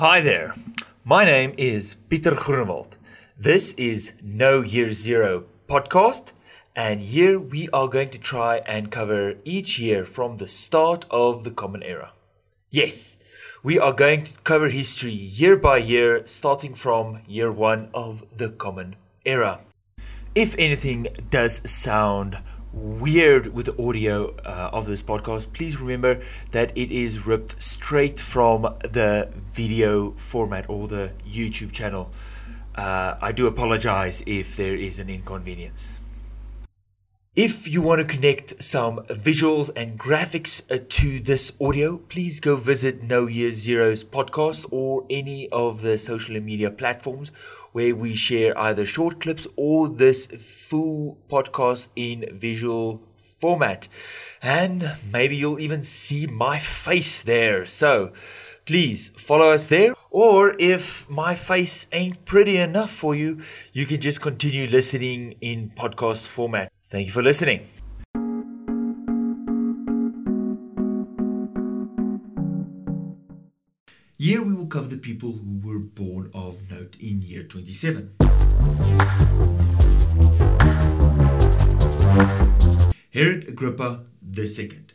Hi there. My name is Peter Groenewald. This is No Year Zero podcast, and here we are going to try and cover each year from the start of the Common Era. Yes, we are going to cover history year by year, starting from year one of the Common Era. If anything does sound weird with the audio uh, of this podcast, please remember that it is ripped straight from the video format or the YouTube channel. Uh, I do apologize if there is an inconvenience. If you want to connect some visuals and graphics uh, to this audio, please go visit No Year Zero's podcast or any of the social media platforms where we share either short clips or this full podcast in visual format. And maybe you'll even see my face there. So please follow us there. Or if my face ain't pretty enough for you, you can just continue listening in podcast format. Thank you for listening. Here we will cover the people who were born of note in year 27. Herod Agrippa II,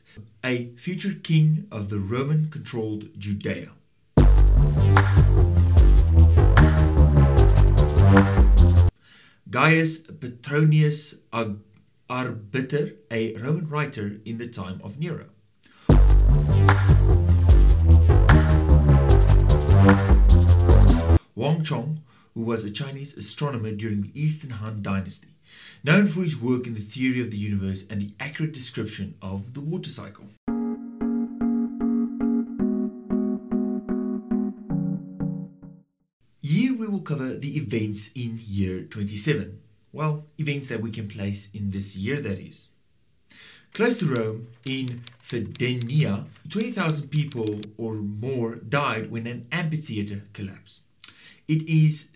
a future king of the Roman controlled Judea. Gaius Petronius Arbiter, a Roman writer in the time of Nero. Wang Chong, who was a Chinese astronomer during the Eastern Han Dynasty, known for his work in the theory of the universe and the accurate description of the water cycle. Here we will cover the events in year 27. Well, events that we can place in this year, that is. Close to Rome, in Fidenia, 20,000 people or more died when an amphitheater collapsed. It is,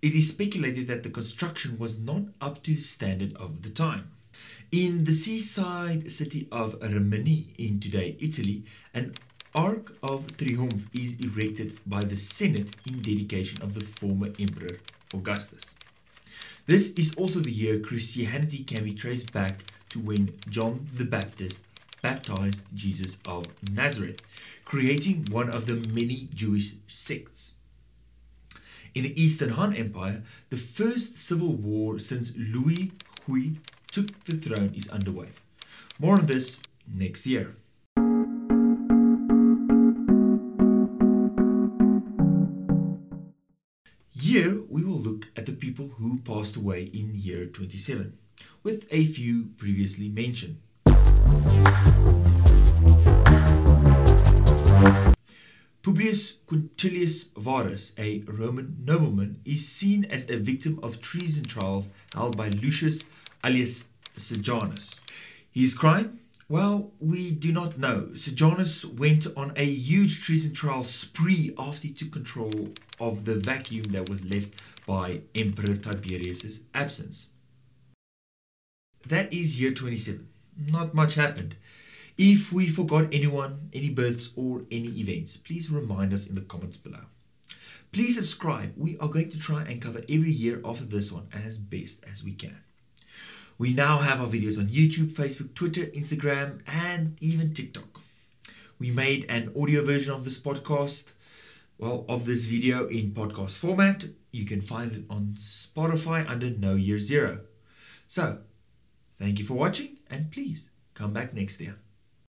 it is speculated that the construction was not up to the standard of the time. In the seaside city of Rimini in today Italy, an Arc of Triumph is erected by the Senate in dedication of the former Emperor Augustus. This is also the year Christianity can be traced back to when John the Baptist baptized Jesus of Nazareth, creating one of the many Jewish sects. In the Eastern Han Empire, the first civil war since Liu Xiu took the throne is underway. More on this next year. Here we will look at the people who passed away in year 27, with a few previously mentioned. Publius Quintilius Varus, a Roman nobleman, is seen as a victim of treason trials held by Lucius Aelius Sejanus. His crime? Well, we do not know. Sejanus went on a huge treason trial spree after he took control of the vacuum that was left by Emperor Tiberius's absence. That is year 27. Not much happened. If we forgot anyone, any births, or any events, please remind us in the comments below. Please subscribe. We are going to try and cover every year after this one as best as we can. We now have our videos on YouTube, Facebook, Twitter, Instagram, and even TikTok. We made an audio version of this podcast, well, of this video in podcast format. You can find it on Spotify under No Year Zero. So, thank you for watching, and please come back next year.